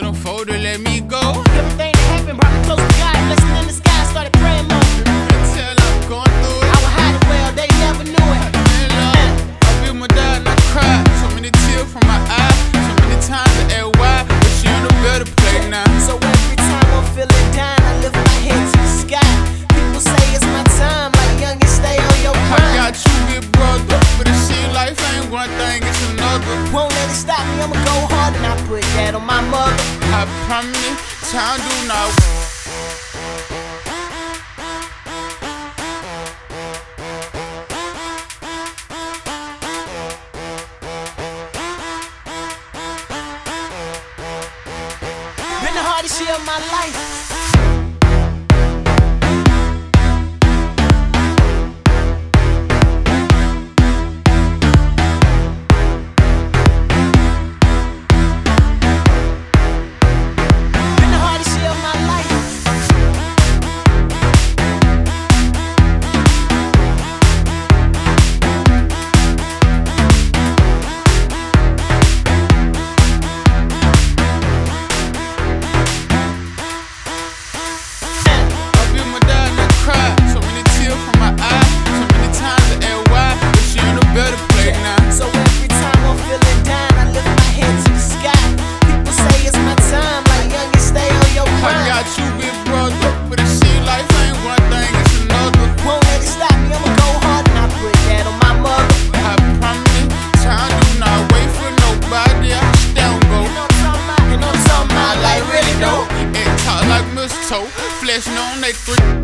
Don't fold to let me go. I'ma go hard and I put that on my mother. I promise, time do not Been the hardest year of my life toe. Flashing on they three.